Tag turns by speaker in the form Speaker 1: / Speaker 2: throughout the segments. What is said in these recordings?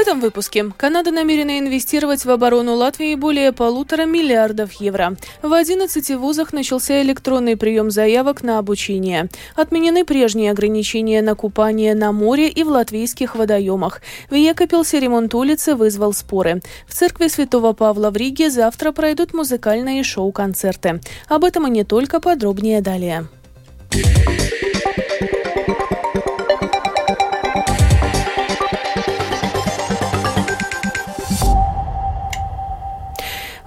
Speaker 1: этом выпуске Канада намерена инвестировать в оборону Латвии более полутора миллиардов евро. В 11 вузах начался электронный прием заявок на обучение. Отменены прежние ограничения на купание на море и в латвийских водоемах. В Екапелсе ремонт улицы вызвал споры. В церкви Святого Павла в Риге завтра пройдут музыкальные шоу-концерты. Об этом и не только подробнее далее.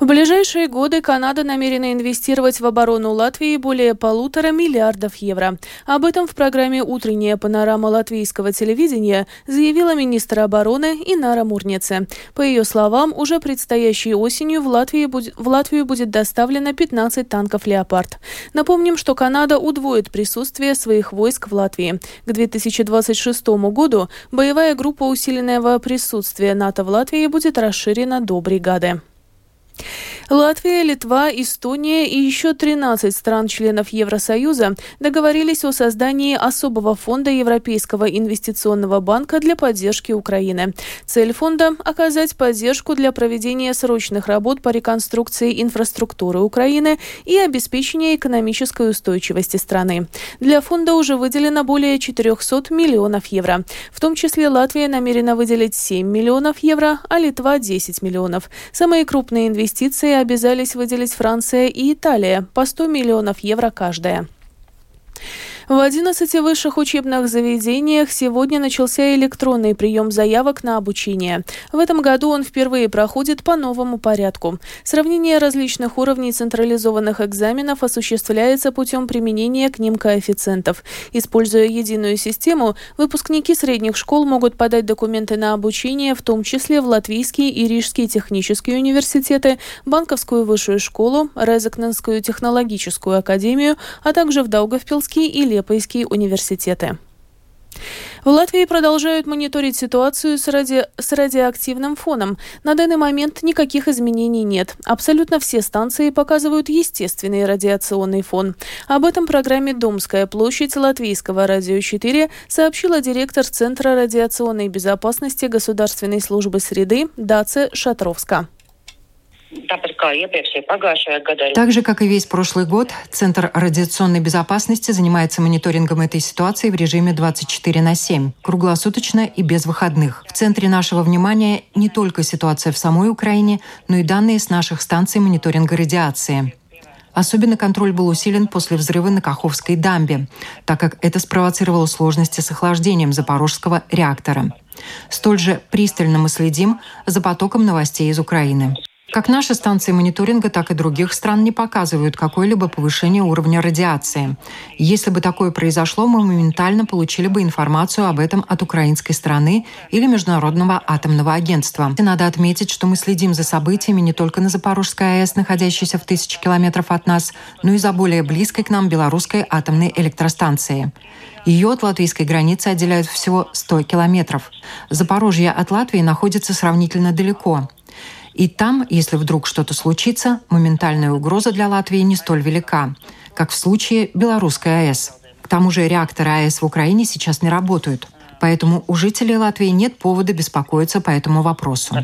Speaker 1: В ближайшие годы Канада намерена инвестировать в оборону Латвии более полутора миллиардов евро. Об этом в программе «Утренняя панорама латвийского телевидения» заявила министр обороны Инара Мурнице. По ее словам, уже предстоящей осенью в, Латвии будет, в Латвию будет доставлено 15 танков «Леопард». Напомним, что Канада удвоит присутствие своих войск в Латвии. К 2026 году боевая группа усиленного присутствия НАТО в Латвии будет расширена до бригады. Латвия, Литва, Эстония и еще 13 стран-членов Евросоюза договорились о создании особого фонда Европейского инвестиционного банка для поддержки Украины. Цель фонда – оказать поддержку для проведения срочных работ по реконструкции инфраструктуры Украины и обеспечения экономической устойчивости страны. Для фонда уже выделено более 400 миллионов евро. В том числе Латвия намерена выделить 7 миллионов евро, а Литва – 10 миллионов. Самые крупные инвестиции обязались выделить Франция и Италия по 100 миллионов евро каждая. В 11 высших учебных заведениях сегодня начался электронный прием заявок на обучение. В этом году он впервые проходит по новому порядку. Сравнение различных уровней централизованных экзаменов осуществляется путем применения к ним коэффициентов. Используя единую систему, выпускники средних школ могут подать документы на обучение, в том числе в Латвийские и Рижские технические университеты, Банковскую высшую школу, Резекненскую технологическую академию, а также в Даугавпилский и Лепойские университеты. В Латвии продолжают мониторить ситуацию с, ради... с радиоактивным фоном. На данный момент никаких изменений нет. Абсолютно все станции показывают естественный радиационный фон. Об этом программе «Домская площадь» Латвийского радио 4 сообщила директор Центра радиационной безопасности Государственной службы среды Даце Шатровска.
Speaker 2: Так же, как и весь прошлый год, Центр радиационной безопасности занимается мониторингом этой ситуации в режиме 24 на 7, круглосуточно и без выходных. В центре нашего внимания не только ситуация в самой Украине, но и данные с наших станций мониторинга радиации. Особенно контроль был усилен после взрыва на Каховской дамбе, так как это спровоцировало сложности с охлаждением запорожского реактора. Столь же пристально мы следим за потоком новостей из Украины. Как наши станции мониторинга, так и других стран не показывают какое-либо повышение уровня радиации. Если бы такое произошло, мы моментально получили бы информацию об этом от украинской стороны или Международного атомного агентства. И надо отметить, что мы следим за событиями не только на Запорожской АЭС, находящейся в тысячи километров от нас, но и за более близкой к нам белорусской атомной электростанцией. Ее от латвийской границы отделяют всего 100 километров. Запорожье от Латвии находится сравнительно далеко. И там, если вдруг что-то случится, моментальная угроза для Латвии не столь велика, как в случае белорусской АЭС. К тому же реакторы АЭС в Украине сейчас не работают. Поэтому у жителей Латвии нет повода беспокоиться по этому вопросу.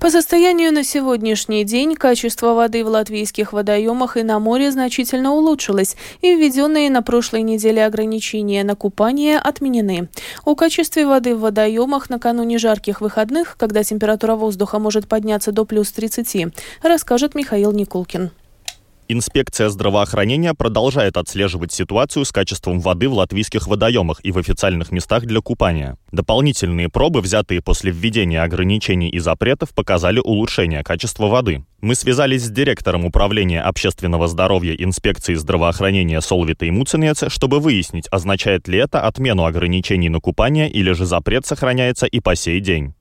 Speaker 1: По состоянию на сегодняшний день качество воды в латвийских водоемах и на море значительно улучшилось, и введенные на прошлой неделе ограничения на купание отменены. О качестве воды в водоемах накануне жарких выходных, когда температура воздуха может подняться до плюс 30, расскажет Михаил Никулкин.
Speaker 3: Инспекция здравоохранения продолжает отслеживать ситуацию с качеством воды в латвийских водоемах и в официальных местах для купания. Дополнительные пробы, взятые после введения ограничений и запретов, показали улучшение качества воды. Мы связались с директором управления общественного здоровья инспекции здравоохранения Солвита и Муцинеце, чтобы выяснить, означает ли это отмену ограничений на купание или же запрет сохраняется и по сей день.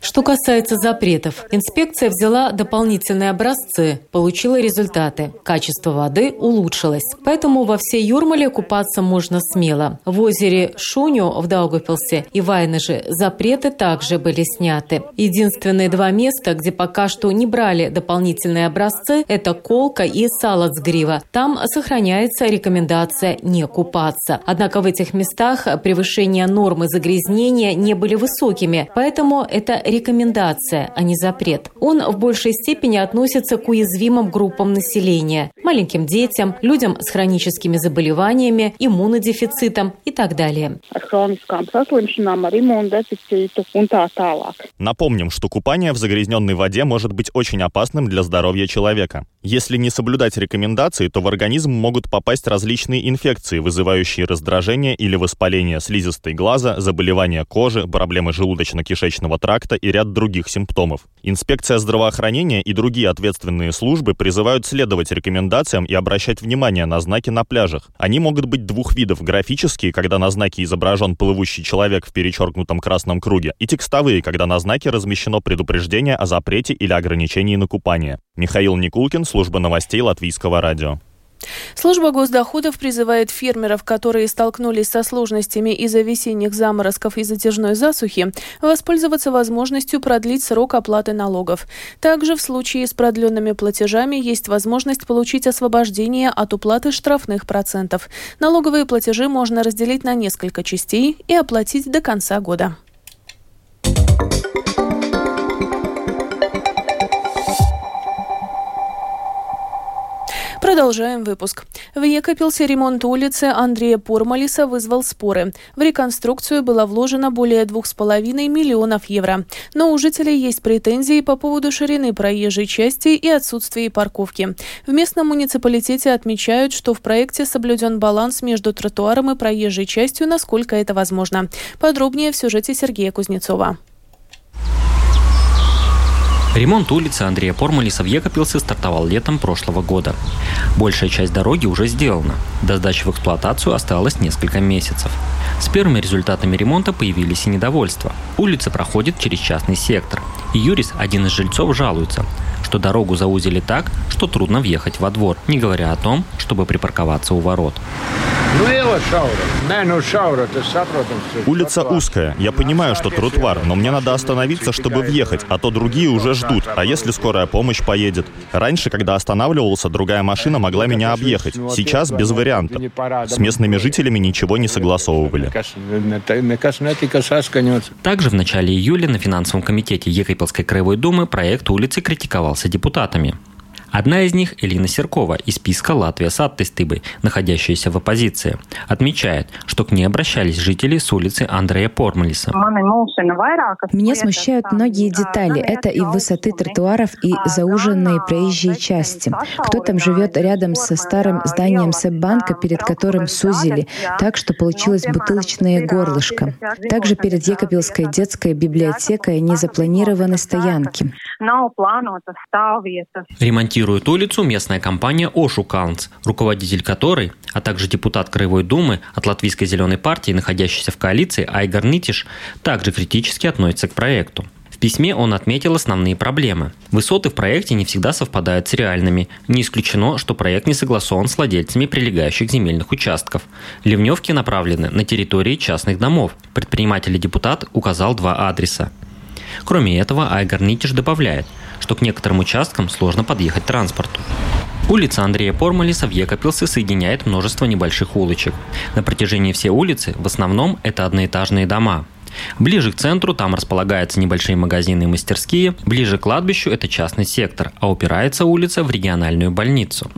Speaker 4: Что касается запретов, инспекция взяла дополнительные образцы, получила результаты. Качество воды улучшилось. Поэтому во всей Юрмале купаться можно смело. В озере Шуню в Даугавпилсе и Вайнаже запреты также были сняты. Единственные два места, где пока что не брали дополнительные образцы, это Колка и Салацгрива. Там сохраняется рекомендация не купаться. Однако в этих местах превышение нормы загрязнения не были высокими, поэтому это рекомендация, а не запрет. Он в большей степени относится к уязвимым группам населения – маленьким детям, людям с хроническими заболеваниями, иммунодефицитом и так далее.
Speaker 3: Напомним, что купание в загрязненной воде может быть очень опасным для здоровья человека. Если не соблюдать рекомендации, то в организм могут попасть различные инфекции, вызывающие раздражение или воспаление слизистой глаза, заболевания кожи, проблемы желудочно-кишечного тракта и ряд других симптомов. Инспекция здравоохранения и другие ответственные службы призывают следовать рекомендациям и обращать внимание на знаки на пляжах. Они могут быть двух видов – графические, когда на знаке изображен плывущий человек в перечеркнутом красном круге, и текстовые, когда на знаке размещено предупреждение о запрете или ограничении на купание. Михаил Никулкин, служба новостей Латвийского радио.
Speaker 1: Служба госдоходов призывает фермеров, которые столкнулись со сложностями из-за весенних заморозков и затяжной засухи, воспользоваться возможностью продлить срок оплаты налогов. Также в случае с продленными платежами есть возможность получить освобождение от уплаты штрафных процентов. Налоговые платежи можно разделить на несколько частей и оплатить до конца года. Продолжаем выпуск. В Екопилсе ремонт улицы Андрея Пурмалиса вызвал споры. В реконструкцию было вложено более 2,5 миллионов евро. Но у жителей есть претензии по поводу ширины проезжей части и отсутствия парковки. В местном муниципалитете отмечают, что в проекте соблюден баланс между тротуаром и проезжей частью, насколько это возможно. Подробнее в сюжете Сергея Кузнецова.
Speaker 5: Ремонт улицы Андрея Пормалиса в Екопилсе стартовал летом прошлого года. Большая часть дороги уже сделана. До сдачи в эксплуатацию осталось несколько месяцев. С первыми результатами ремонта появились и недовольства. Улица проходит через частный сектор. И Юрис, один из жильцов, жалуется, что дорогу заузили так, что трудно въехать во двор, не говоря о том, чтобы припарковаться у ворот.
Speaker 3: Улица узкая. Я понимаю, что тротуар, но мне надо остановиться, чтобы въехать, а то другие уже ждут. А если скорая помощь поедет? Раньше, когда останавливался, другая машина могла меня объехать. Сейчас без вариантов. С местными жителями ничего не согласовывали.
Speaker 5: Также в начале июля на финансовом комитете Екатеринской краевой думы проект улицы критиковался депутатами. Одна из них, Элина Серкова, из списка «Латвия с Аттестыбой», находящаяся в оппозиции, отмечает, что к ней обращались жители с улицы Андрея Пормалиса.
Speaker 6: Меня смущают многие детали. Это и высоты тротуаров, и зауженные проезжие части. Кто там живет рядом со старым зданием Сэббанка, перед которым сузили, так что получилось бутылочное горлышко. Также перед Екобилской детской библиотекой не запланированы стоянки.
Speaker 5: Ремонтируют ремонтирует улицу местная компания «Ошу Каунс», руководитель которой, а также депутат Краевой Думы от Латвийской зеленой партии, находящийся в коалиции, Айгар Нитиш, также критически относится к проекту. В письме он отметил основные проблемы. Высоты в проекте не всегда совпадают с реальными. Не исключено, что проект не согласован с владельцами прилегающих земельных участков. Ливневки направлены на территории частных домов. Предприниматель и депутат указал два адреса. Кроме этого, Айгар Нитиш добавляет, что к некоторым участкам сложно подъехать транспорту. Улица Андрея Пормалиса в Екопилсе соединяет множество небольших улочек. На протяжении всей улицы в основном это одноэтажные дома. Ближе к центру там располагаются небольшие магазины и мастерские, ближе к кладбищу это частный сектор, а упирается улица в региональную больницу.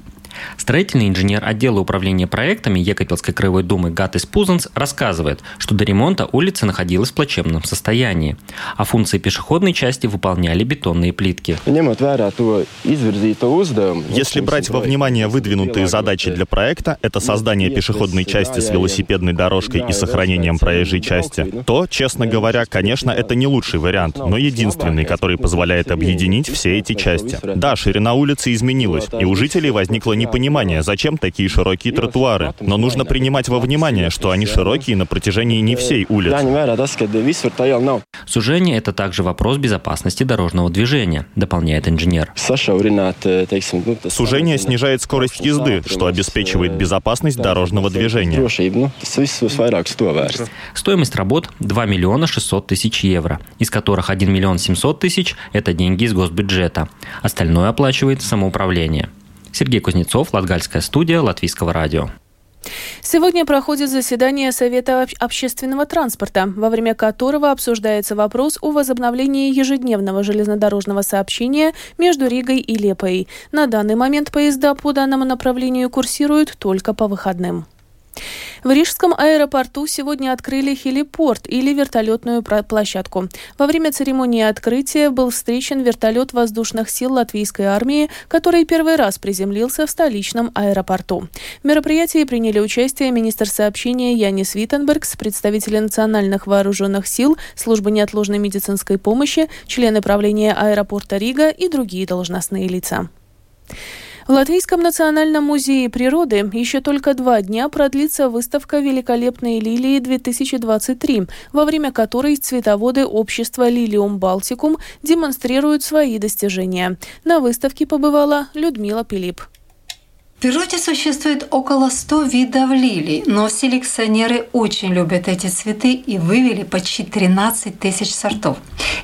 Speaker 5: Строительный инженер отдела управления проектами Екапелской краевой думы Гатис Пузанс рассказывает, что до ремонта улица находилась в плачевном состоянии, а функции пешеходной части выполняли бетонные плитки.
Speaker 3: Если брать во внимание выдвинутые задачи для проекта, это создание пешеходной части с велосипедной дорожкой и сохранением проезжей части, то, честно говоря, конечно, это не лучший вариант, но единственный, который позволяет объединить все эти части. Да, ширина улицы изменилась, и у жителей возникла непонимание, зачем такие широкие тротуары. Но нужно принимать во внимание, что они широкие на протяжении не всей улицы.
Speaker 5: Сужение – это также вопрос безопасности дорожного движения, дополняет инженер.
Speaker 3: Сужение снижает скорость езды, что обеспечивает безопасность дорожного движения.
Speaker 5: Стоимость работ – 2 миллиона 600 тысяч евро, из которых 1 миллион 700 тысяч – это деньги из госбюджета. Остальное оплачивает самоуправление. Сергей Кузнецов, Латгальская студия, Латвийского радио.
Speaker 1: Сегодня проходит заседание Совета общественного транспорта, во время которого обсуждается вопрос о возобновлении ежедневного железнодорожного сообщения между Ригой и Лепой. На данный момент поезда по данному направлению курсируют только по выходным. В Рижском аэропорту сегодня открыли хелипорт или вертолетную площадку. Во время церемонии открытия был встречен вертолет воздушных сил латвийской армии, который первый раз приземлился в столичном аэропорту. В мероприятии приняли участие министр сообщения Янис Виттенбергс, представители национальных вооруженных сил, службы неотложной медицинской помощи, члены правления аэропорта Рига и другие должностные лица. В Латвийском национальном музее природы еще только два дня продлится выставка «Великолепные лилии-2023», во время которой цветоводы общества «Лилиум Балтикум» демонстрируют свои достижения. На выставке побывала Людмила Пилип
Speaker 7: природе существует около 100 видов лилий, но селекционеры очень любят эти цветы и вывели почти 13 тысяч сортов.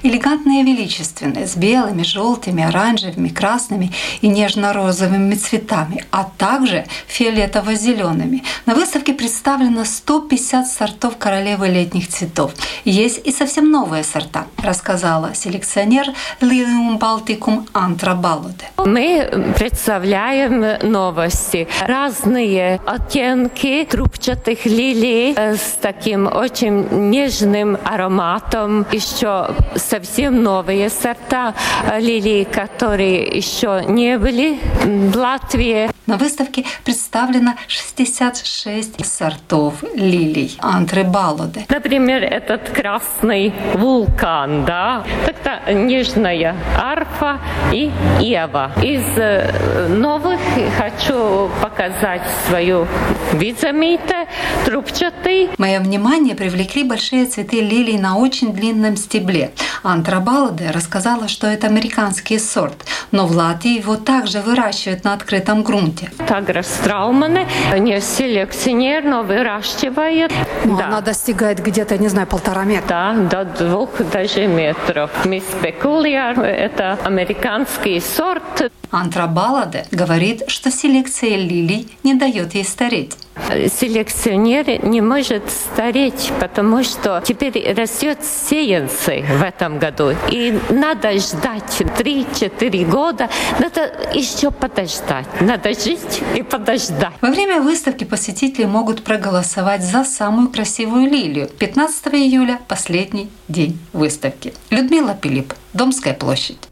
Speaker 7: Элегантные и величественные, с белыми, желтыми, оранжевыми, красными и нежно-розовыми цветами, а также фиолетово-зелеными. На выставке представлено 150 сортов королевы летних цветов. Есть и совсем новые сорта, рассказала селекционер Lilium Balticum Антра Балуде.
Speaker 8: Мы представляем новые новости. Разные оттенки трубчатых лилий э, с таким очень нежным ароматом. Еще совсем новые сорта э, лилий, которые еще не были в Латвии.
Speaker 7: На выставке представлено 66 сортов лилий антребалоды.
Speaker 8: Например, этот красный вулкан, да, это нежная арфа и Ева. Из э, новых хочу показать свою визамите, трубчатый.
Speaker 7: Мое внимание привлекли большие цветы лилий на очень длинном стебле. Антрабалоде рассказала, что это американский сорт, но в Латвии его также выращивают на открытом грунте.
Speaker 8: Тагра Страумане не селекционер, но выращивает.
Speaker 7: Ну, да. Она достигает где-то, не знаю, полтора метра.
Speaker 8: Да, до двух даже метров. Мисс Пекулиар – это американский сорт.
Speaker 7: Антрабаладе говорит, что селекция лилий не дает ей стареть.
Speaker 8: Селекционер не может стареть, потому что теперь растет сеянцы в этом году. И надо ждать 3-4 года. Надо еще подождать. Надо жить и подождать.
Speaker 7: Во время выставки посетители могут проголосовать за самую красивую лилию. 15 июля – последний день выставки. Людмила Пилип, Домская площадь.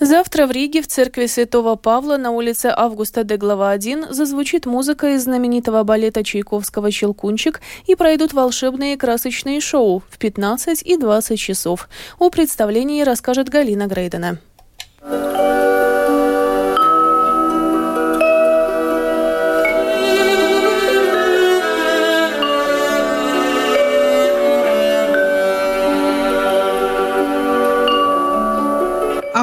Speaker 1: Завтра в Риге в церкви Святого Павла на улице Августа де Глава 1 зазвучит музыка из знаменитого балета Чайковского «Щелкунчик» и пройдут волшебные красочные шоу в 15 и 20 часов. О представлении расскажет Галина Грейдена.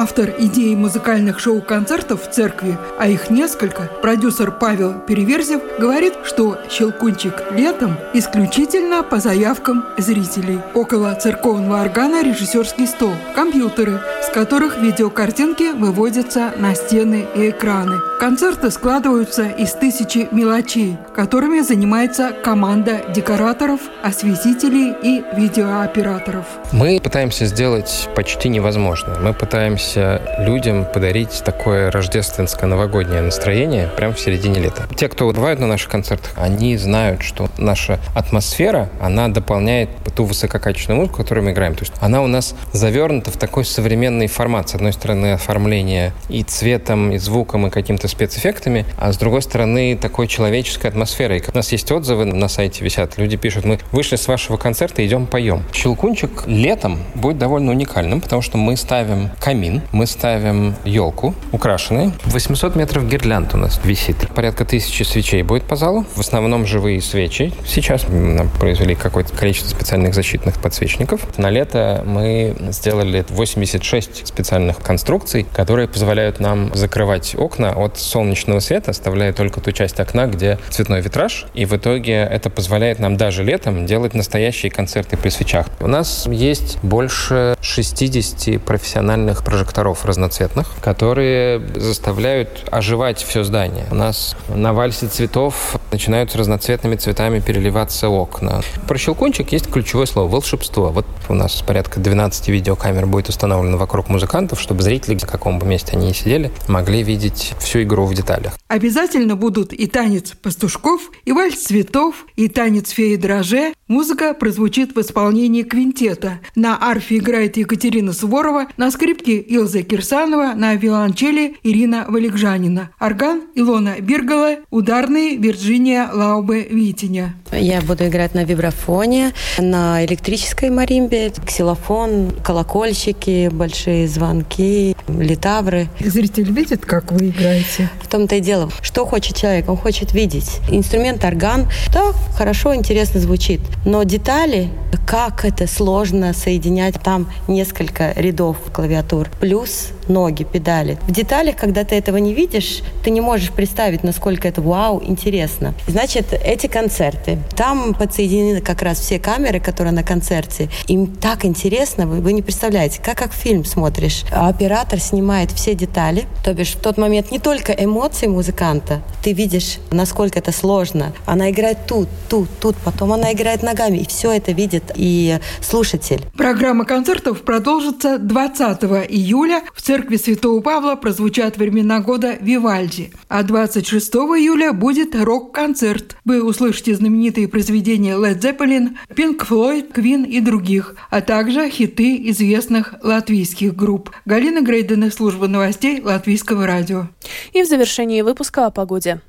Speaker 9: Автор идеи музыкальных шоу-концертов в церкви, а их несколько, продюсер Павел Переверзев, говорит, что «Щелкунчик летом» исключительно по заявкам зрителей. Около церковного органа режиссерский стол, компьютеры, с которых видеокартинки выводятся на стены и экраны. Концерты складываются из тысячи мелочей, которыми занимается команда декораторов, осветителей и видеооператоров.
Speaker 10: Мы пытаемся сделать почти невозможное. Мы пытаемся стараемся людям подарить такое рождественско-новогоднее настроение прямо в середине лета. Те, кто бывают на наших концертах, они знают, что наша атмосфера, она дополняет ту высококачественную музыку, которую мы играем. То есть она у нас завернута в такой современной формат. С одной стороны, оформление и цветом, и звуком, и какими-то спецэффектами, а с другой стороны, такой человеческой атмосферой. У нас есть отзывы на сайте висят. Люди пишут, мы вышли с вашего концерта, идем поем. Щелкунчик летом будет довольно уникальным, потому что мы ставим камин, мы ставим елку украшенную. 800 метров гирлянд у нас висит. Порядка тысячи свечей будет по залу. В основном живые свечи. Сейчас мы произвели какое-то количество специальных защитных подсвечников. На лето мы сделали 86 специальных конструкций, которые позволяют нам закрывать окна от солнечного света, оставляя только ту часть окна, где цветной витраж. И в итоге это позволяет нам даже летом делать настоящие концерты при свечах. У нас есть больше 60 профессиональных прожекторов разноцветных, которые заставляют оживать все здание. У нас на вальсе цветов начинают разноцветными цветами переливаться окна. Про щелкунчик есть ключевое слово – волшебство. Вот у нас порядка 12 видеокамер будет установлено вокруг музыкантов, чтобы зрители, в каком бы месте они ни сидели, могли видеть всю игру в деталях.
Speaker 9: Обязательно будут и танец пастушков, и вальс цветов, и танец феи дроже. Музыка прозвучит в исполнении квинтета. На арфе играет Екатерина Суворова, на скрипке Илза Кирсанова, на виолончели Ирина Валикжанина, орган Илона Биргала, ударные Вирджиния Лаубе Витиня.
Speaker 11: Я буду играть на вибрафоне, на электрической маримбе, ксилофон, колокольчики, большие звонки, литавры.
Speaker 9: Зритель видит, как вы играете?
Speaker 11: В том-то и дело. Что хочет человек? Он хочет видеть. Инструмент орган, да, хорошо, интересно звучит. Но детали, как это сложно соединять, там несколько рядов клавиатур, плюс ноги, педали. В деталях, когда ты этого не видишь, ты не можешь представить, насколько это вау, интересно. Значит, эти концерты, там подсоединены как раз все камеры, которые на концерте. Им так интересно, вы, вы не представляете, как как фильм смотришь. А оператор снимает все детали, то бишь в тот момент не только эмоции музыканта, ты видишь, насколько это сложно. Она играет тут, тут, тут, потом она играет ногами, и все это видит и слушатель.
Speaker 9: Программа концертов продолжится 20 июля в церкви Святого Павла прозвучат времена года Вивальди, а 26 июля будет рок-концерт. Вы услышите знаменитые произведения Led Zeppelin, Pink Floyd, Queen и других, а также хиты известных латвийских групп. Галина Грейден из службы новостей Латвийского радио.
Speaker 1: И в завершении выпуска о погоде.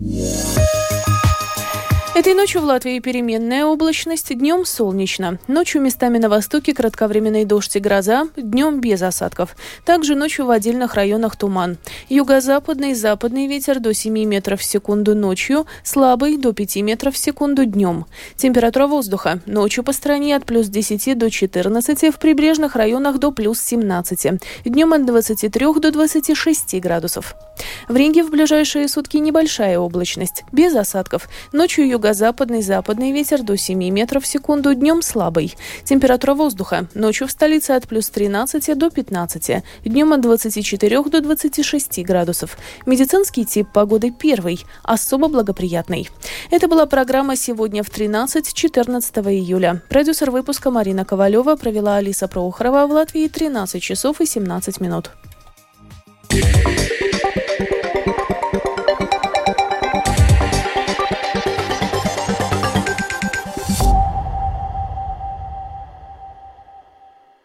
Speaker 1: Yeah. Этой ночью в Латвии переменная облачность, днем солнечно. Ночью местами на востоке кратковременный дождь и гроза, днем без осадков. Также ночью в отдельных районах туман. Юго-западный, западный ветер до 7 метров в секунду ночью, слабый до 5 метров в секунду днем. Температура воздуха. Ночью по стране от плюс 10 до 14, в прибрежных районах до плюс 17. Днем от 23 до 26 градусов. В Риге в ближайшие сутки небольшая облачность, без осадков. Ночью юго-западный, западный ветер до 7 метров в секунду, днем слабый. Температура воздуха. Ночью в столице от плюс 13 до 15, днем от 24 до 26 градусов. Медицинский тип погоды первый, особо благоприятный. Это была программа «Сегодня в 13-14 июля». Продюсер выпуска Марина Ковалева провела Алиса Проухорова в Латвии 13 часов и 17 минут. Yeah.